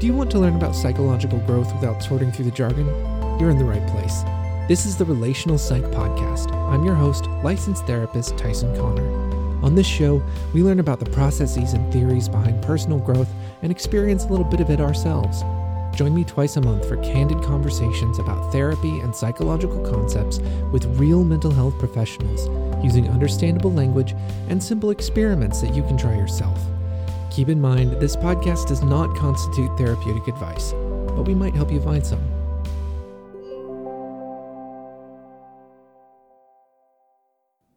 Do you want to learn about psychological growth without sorting through the jargon? You're in the right place. This is the Relational Psych Podcast. I'm your host, licensed therapist Tyson Connor. On this show, we learn about the processes and theories behind personal growth and experience a little bit of it ourselves. Join me twice a month for candid conversations about therapy and psychological concepts with real mental health professionals using understandable language and simple experiments that you can try yourself. Keep in mind, this podcast does not constitute therapeutic advice, but we might help you find some.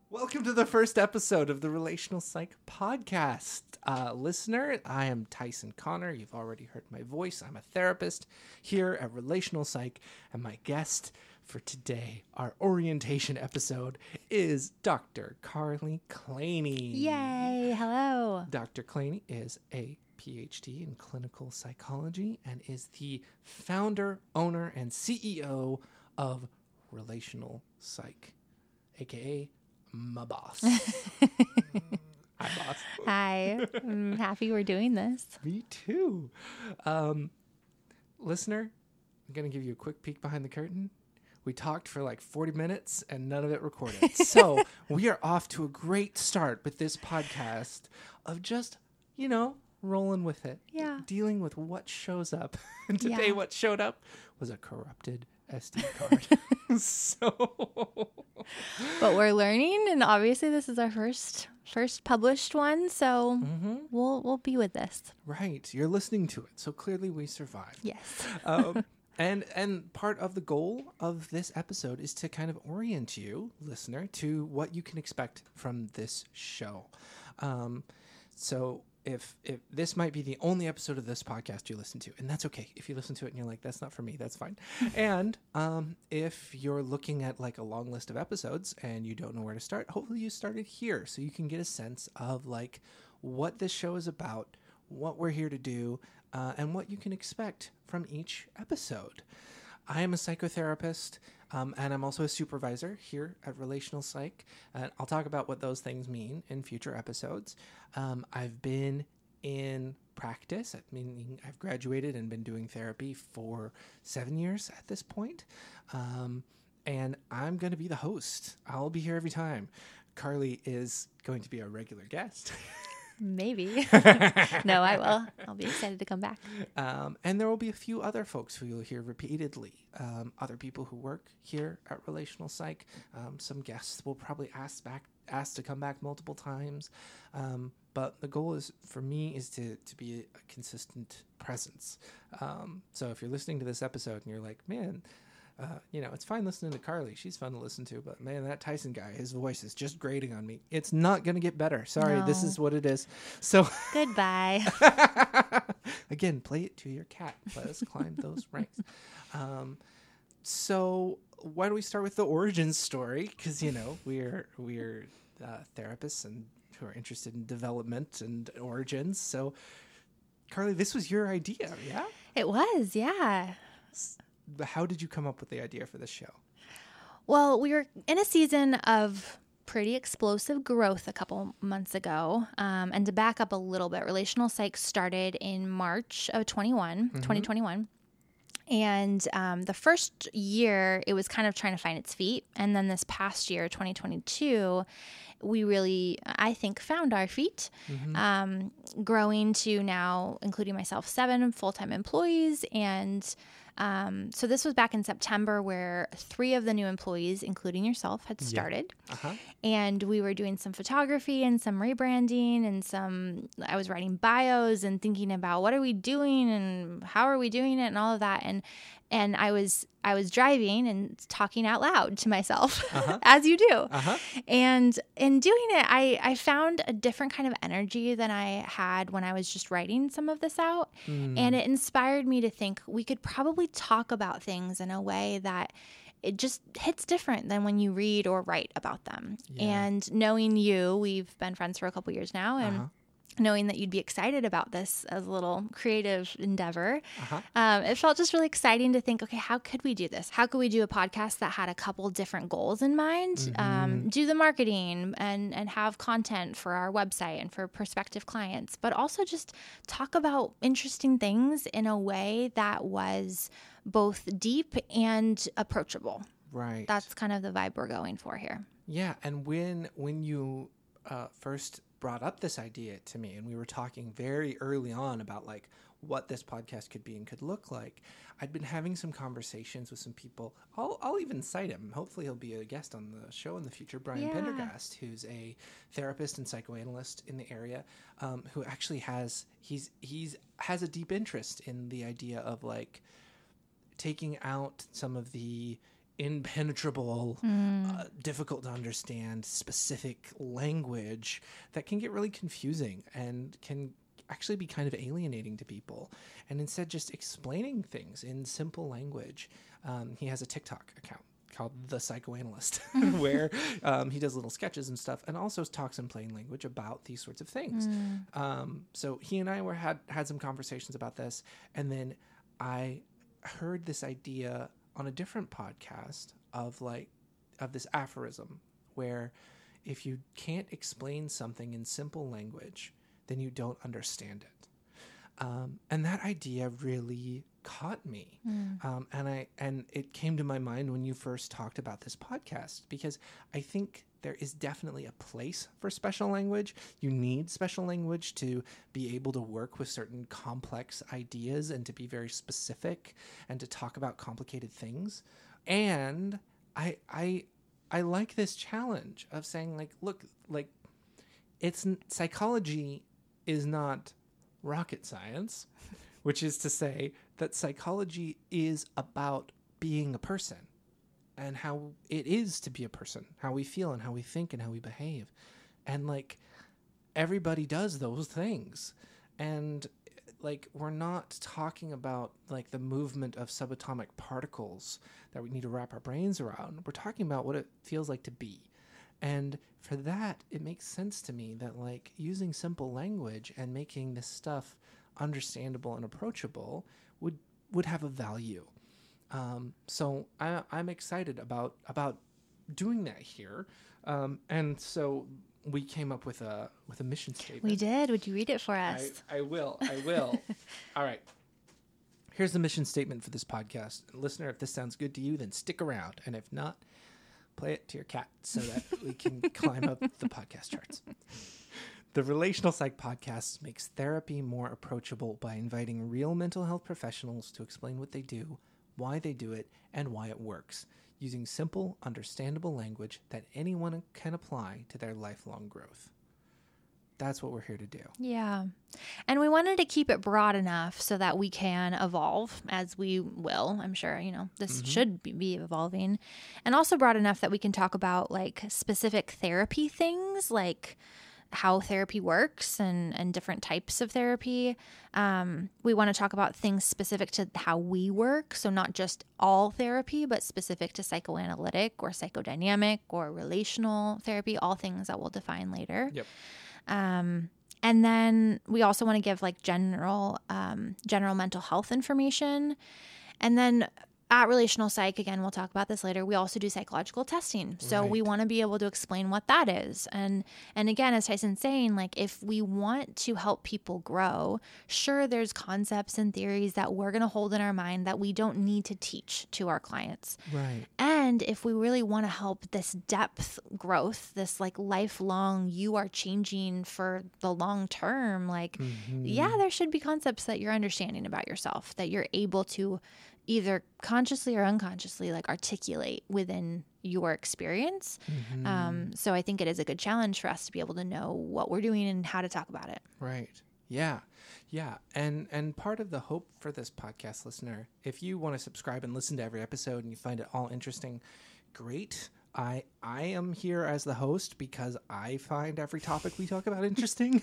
Welcome to the first episode of the Relational Psych Podcast. Uh, listener, I am Tyson Connor. You've already heard my voice. I'm a therapist here at Relational Psych, and my guest for today, our orientation episode, is Dr. Carly Claney. Yay! Hello. Dr. Claney is a PhD in clinical psychology and is the founder, owner, and CEO of Relational Psych, aka my boss. Hi, boss. Hi. I'm happy we're doing this. Me too. Um, listener, I'm going to give you a quick peek behind the curtain. We talked for like 40 minutes and none of it recorded. so we are off to a great start with this podcast of just, you know, rolling with it. Yeah. Dealing with what shows up. and today, Yeah. what showed up was a corrupted SD card. so. But we're learning and obviously this is our first first published one, so Mhm. we'll we'll be with this. Right. You're listening to it. So clearly we survived. Yes. um, and and part of the goal of this episode is to kind of orient you, listener, to what you can expect from this show. Um, so if if this might be the only episode of this podcast you listen to, and that's okay. If you listen to it and you're like, that's not for me, that's fine. and um, if you're looking at like a long list of episodes and you don't know where to start, hopefully you started here so you can get a sense of like what this show is about, what we're here to do, uh, and what you can expect from each episode. I am a psychotherapist, um, and I'm also a supervisor here at Relational Psych. And I'll talk about what those things mean in future episodes. Um, I've been in practice, meaning I've graduated and been doing therapy for seven years at this point. Um, and I'm going to be the host. I'll be here every time. Carly is going to be a regular guest. Maybe. no, I will. I'll be excited to come back. Um, and there will be a few other folks who you'll hear repeatedly. Um, other people who work here at Relational Psych. Um, some guests will probably ask back, ask to come back multiple times. Um, but the goal is for me is to to be a consistent presence. Um, so if you're listening to this episode and you're like, man. Uh, you know, it's fine listening to Carly. She's fun to listen to, but man, that Tyson guy, his voice is just grating on me. It's not going to get better. Sorry, this is what it is. So, Goodbye. Again, play it to your cat. Let us climb those ranks. Um, so why don't we start with the origin story? Because you know we're we're uh, therapists and who are interested in development and origins. So, Carly, this was your idea, yeah? It was, yeah. How did you come up with the idea for this show? Well, we were in a season of pretty explosive growth a couple months ago. Um, and to back up a little bit, Relational Psych started in March of 21, 2021. And um, the first year, it was kind of trying to find its feet. And then this past year, 2022, we really, I think, found our feet, um, growing to now, including myself, seven full time employees. And um, so this was back in September where three of the new employees, including yourself, had started. Uh-huh. And we were doing some photography and some rebranding and some, I was writing bios and thinking about what are we doing and how are we doing it and all of that. And, and I was, I was driving and talking out loud to myself, as you do. Uh-huh. And in doing it, I, I found a different kind of energy than I had when I was just writing some of this out. And it inspired me to think we could probably talk about things in a way that it just hits different than when you read or write about them. Yeah. And knowing you, we've been friends for a couple years now, and Uh-huh. Knowing that you'd be excited about this as a little creative endeavor. Uh-huh. Um, it felt just really exciting to think, okay, how could we do this? How could we do a podcast that had a couple different goals in mind? Um, do the marketing and and have content for our website and for prospective clients, but also just talk about interesting things in a way that was both deep and approachable. Right. That's kind of the vibe we're going for here. Yeah, and when when you uh, first brought up this idea to me, and we were talking very early on about like what this podcast could be and could look like, I'd been having some conversations with some people. I'll I'll even cite him. Hopefully, he'll be a guest on the show in the future. Brian Yeah. Pendergast, who's a therapist and psychoanalyst in the area, um, who actually has he's he's has a deep interest in the idea of like taking out some of the impenetrable, uh, difficult to understand specific language that can get really confusing and can actually be kind of alienating to people. And instead, just explaining things in simple language. Um, he has a TikTok account called The Psychoanalyst, where um, he does little sketches and stuff, and also talks in plain language about these sorts of things. Um, so he and I were had had some conversations about this, and then I heard this idea on a different podcast of like of this aphorism where if you can't explain something in simple language, then you don't understand it. Um, and that idea really caught me, um, and I and it came to my mind when you first talked about this podcast because I think there is definitely a place for special language. You need special language to be able to work with certain complex ideas and to be very specific and to talk about complicated things. And I I I like this challenge of saying like, look, like it's psychology is not rocket science, which is to say that psychology is about being a person and how it is to be a person, how we feel and how we think and how we behave. And like everybody does those things. And like we're not talking about like the movement of subatomic particles that we need to wrap our brains around. We're talking about what it feels like to be. And for that, it makes sense to me that like using simple language and making this stuff understandable and approachable would would have a value. Um, so I, I'm excited about about doing that here. Um, and so we came up with a with a mission statement. We did. Would you read it for I, us? I will. I will. All right. Here's the mission statement for this podcast. Listener, if this sounds good to you, then stick around. And if not, play it to your cat so that we can climb up the podcast charts. The Relational Psych Podcast makes therapy more approachable by inviting real mental health professionals to explain what they do, why they do it, and why it works, using simple, understandable language that anyone can apply to their lifelong growth. That's what we're here to do. Yeah. And we wanted to keep it broad enough so that we can evolve as we will. I'm sure, you know, this mm-hmm. should be, be evolving. And also broad enough that we can talk about like specific therapy things, like how therapy works and, and different types of therapy. Um, we want to talk about things specific to how we work. So, not just all therapy, but specific to psychoanalytic or psychodynamic or relational therapy, all things that we'll define later. Yep. Um, and then we also want to give like general um, general mental health information. And then at Relational Psych, again, we'll talk about this later. We also do psychological testing, so we want to be able to explain what that is. And and again, as Tyson's saying, like if we want to help people grow, sure, there's concepts and theories that we're going to hold in our mind that we don't need to teach to our clients. Right. And if we really want to help this depth growth, this like lifelong, you are changing for the long term, like, mm-hmm. yeah, there should be concepts that you're understanding about yourself that you're able to either consciously or unconsciously like articulate within your experience. Um, so I think it is a good challenge for us to be able to know what we're doing and how to talk about it. Right. Yeah. Yeah. And and part of the hope for this podcast listener, if you want to subscribe and listen to every episode and you find it all interesting, great. I I am here as the host because I find every topic we talk about interesting.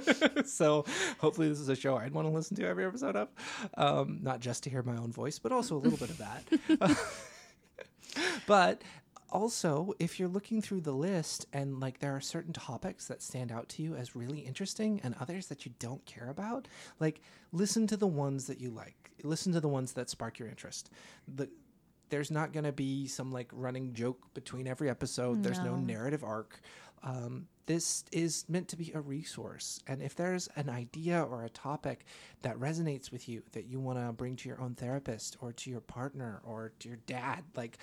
so hopefully this is a show I'd want to listen to every episode of. Um, not just to hear my own voice, but also a little bit of that. but also, if you're looking through the list and like there are certain topics that stand out to you as really interesting and others that you don't care about, like listen to the ones that you like. Listen to the ones that spark your interest. The there's not going to be some like running joke between every episode. There's no No. narrative arc. Um, this is meant to be a resource. And if there's an idea or a topic that resonates with you that you want to bring to your own therapist or to your partner or to your dad, like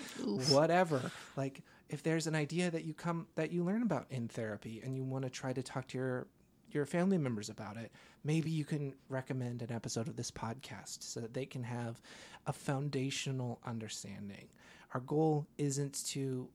whatever, like if there's an idea that you come that you learn about in therapy and you want to try to talk to your your family members about it, maybe you can recommend an episode of this podcast so that they can have a foundational understanding. Our goal isn't to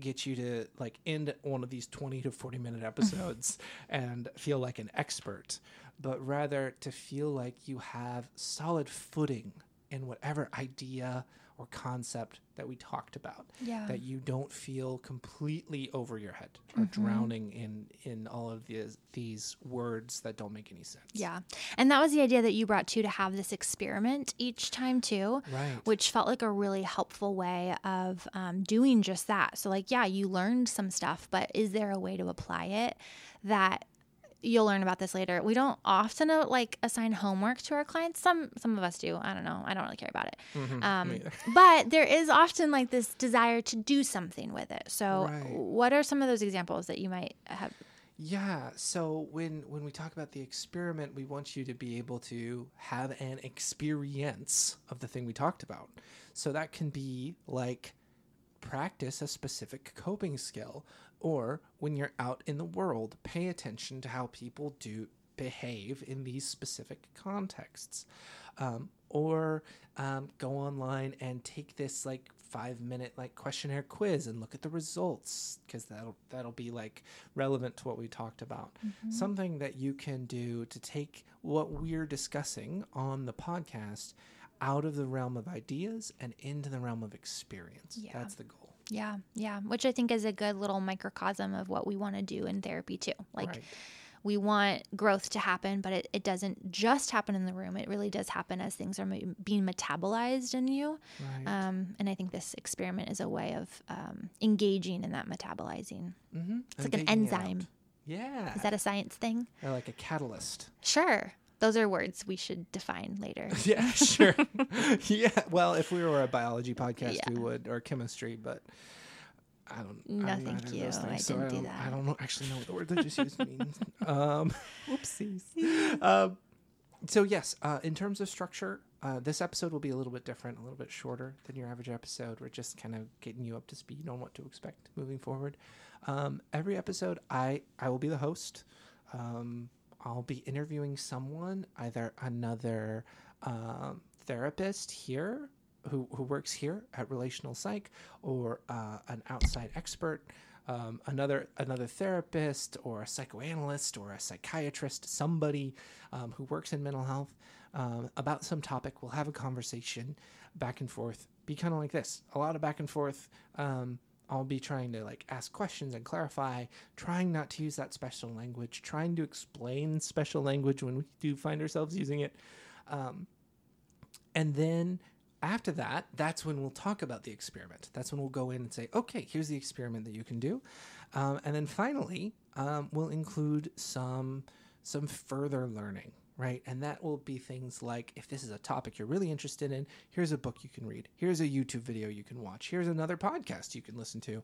get you to like end one of these 20 to 40 minute episodes and feel like an expert, but rather to feel like you have solid footing in whatever idea or concept that we talked about Yeah. that you don't feel completely over your head or drowning in in all of these these words that don't make any sense. Yeah. And that was the idea that you brought too to have this experiment each time too. Right. Which felt like a really helpful way of um, doing just that. So, like, yeah, you learned some stuff, but is there a way to apply it that you'll learn about this later? We don't often uh, like assign homework to our clients. Some some of us do. I don't know. I don't really care about it. Mm-hmm. Um, but there is often like this desire to do something with it. So, Right. what are some of those examples that you might have? Yeah. So when when we talk about the experiment, we want you to be able to have an experience of the thing we talked about. So that can be like practice a specific coping skill or when you're out in the world, pay attention to how people do behave in these specific contexts. Um, or um, go online and take this like five minute like questionnaire quiz and look at the results because that'll that'll be like relevant to what we talked about something that you can do to take what we're discussing on the podcast out of the realm of ideas and into the realm of experience Yeah. that's the goal Yeah, yeah, which I think is a good little microcosm of what we want to do in therapy too. Like Right. we want growth to happen, but it, it doesn't just happen in the room. It really does happen as things are ma- being metabolized in you. right Um, and I think this experiment is a way of um, engaging in that metabolizing. mm-hmm. It's like an enzyme. yeah Is that a science thing? or like a catalyst Sure. Those are words we should define later. Yeah, sure. yeah. Well, if we were a biology podcast, Yeah. we would, or chemistry, but I don't. No, I'm thank you. those I so didn't do don't, that. I don't know, actually know what the word I just used means. Um, whoopsies. um, so yes, uh, in terms of structure, uh, this episode will be a little bit different, a little bit shorter than your average episode. We're just kind of getting you up to speed on what to expect moving forward. Um, every episode, I I will be the host. Um, I'll be interviewing someone, either another um, therapist here who, who works here at Relational Psych, or uh, an outside expert, um, another another therapist, or a psychoanalyst, or a psychiatrist, somebody um, who works in mental health um, about some topic. We'll have a conversation back and forth. Be kind of like this, a lot of back and forth. Um, I'll be trying to like ask questions and clarify, trying not to use that special language, trying to explain special language when we do find ourselves using it. Um, and then after that, that's when we'll talk about the experiment. That's when we'll go in and say, okay, here's the experiment that you can do. Um, and then finally, um, we'll include some some further learning, right? And that will be things like if this is a topic you're really interested in, here's a book you can read, here's a YouTube video you can watch, here's another podcast you can listen to,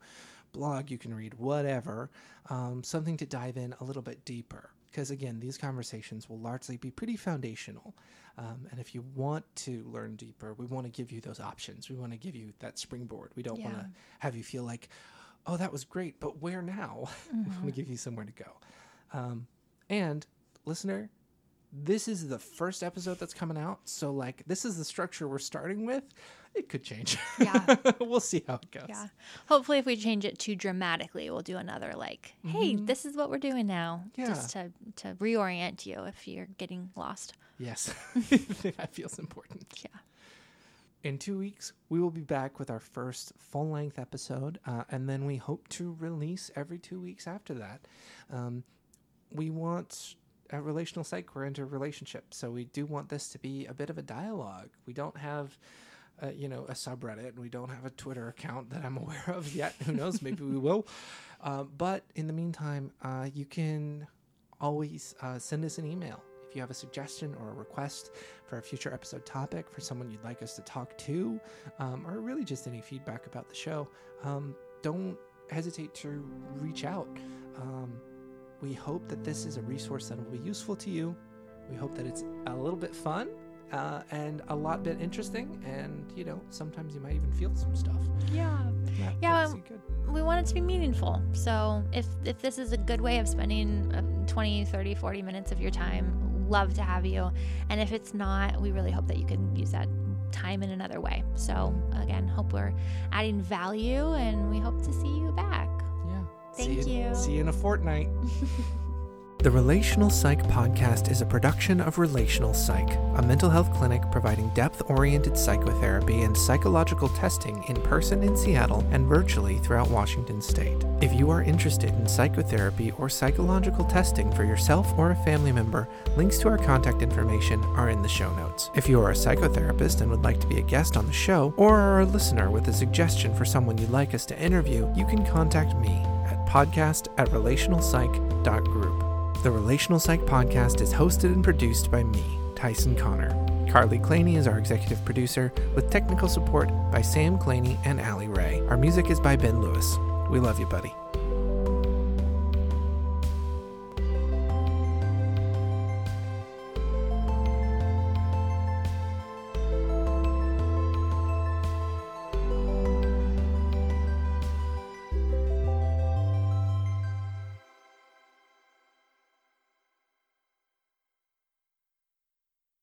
blog you can read, whatever, um, something to dive in a little bit deeper. Because again, these conversations will largely be pretty foundational. Um, and if you want to learn deeper, we want to give you those options. We want to give you that springboard. We don't want to have you feel like, oh, that was great, but where now? we want to give you somewhere to go. Um, and listener, this is the first episode that's coming out. So, like, this is the structure we're starting with. It could change. Yeah. we'll see how it goes. Yeah. Hopefully, if we change it too dramatically, we'll do another like, "Hey, this is what we're doing now," Yeah. just to to reorient you if you're getting lost. Yes. that feels important. Yeah. In two weeks, we will be back with our first full length episode, uh, and then we hope to release every two weeks after that. Um, we want at Relational Psych, we're into a relationship, so we do want this to be a bit of a dialogue. We don't have uh, you know, a subreddit, and we don't have a Twitter account that I'm aware of yet. Who knows? Maybe we will. Uh, but in the meantime, uh, you can always uh, send us an email if you have a suggestion or a request for a future episode topic, for someone you'd like us to talk to, um, or really just any feedback about the show. Um, don't hesitate to reach out. Um, we hope that this is a resource that will be useful to you. We hope that it's a little bit fun uh, and a lot bit interesting. And, you know, sometimes you might even feel some stuff. Yeah. That- Yeah, we want it to be meaningful. So if if this is a good way of spending um, 20, 30, 40 minutes of your time, love to have you. And if it's not, we really hope that you can use that time in another way. So again, hope we're adding value and we hope to see you back. Thank see you. See you in a fortnight. The Relational Psych Podcast is a production of Relational Psych, a mental health clinic providing depth oriented psychotherapy and psychological testing in person in Seattle and virtually throughout Washington state. If you are interested in psychotherapy or psychological testing for yourself or a family member, links to our contact information are in the show notes. If you are a psychotherapist and would like to be a guest on the show, or are a listener with a suggestion for someone you'd like us to interview, you can contact me podcast at relationalpsych.group. The Relational Psych podcast is hosted and produced by me, Tyson Connor. Carly Claney is our executive producer, with technical support by Sam Claney and Allie Ray. Our music is by Ben Lewis. We love you, buddy.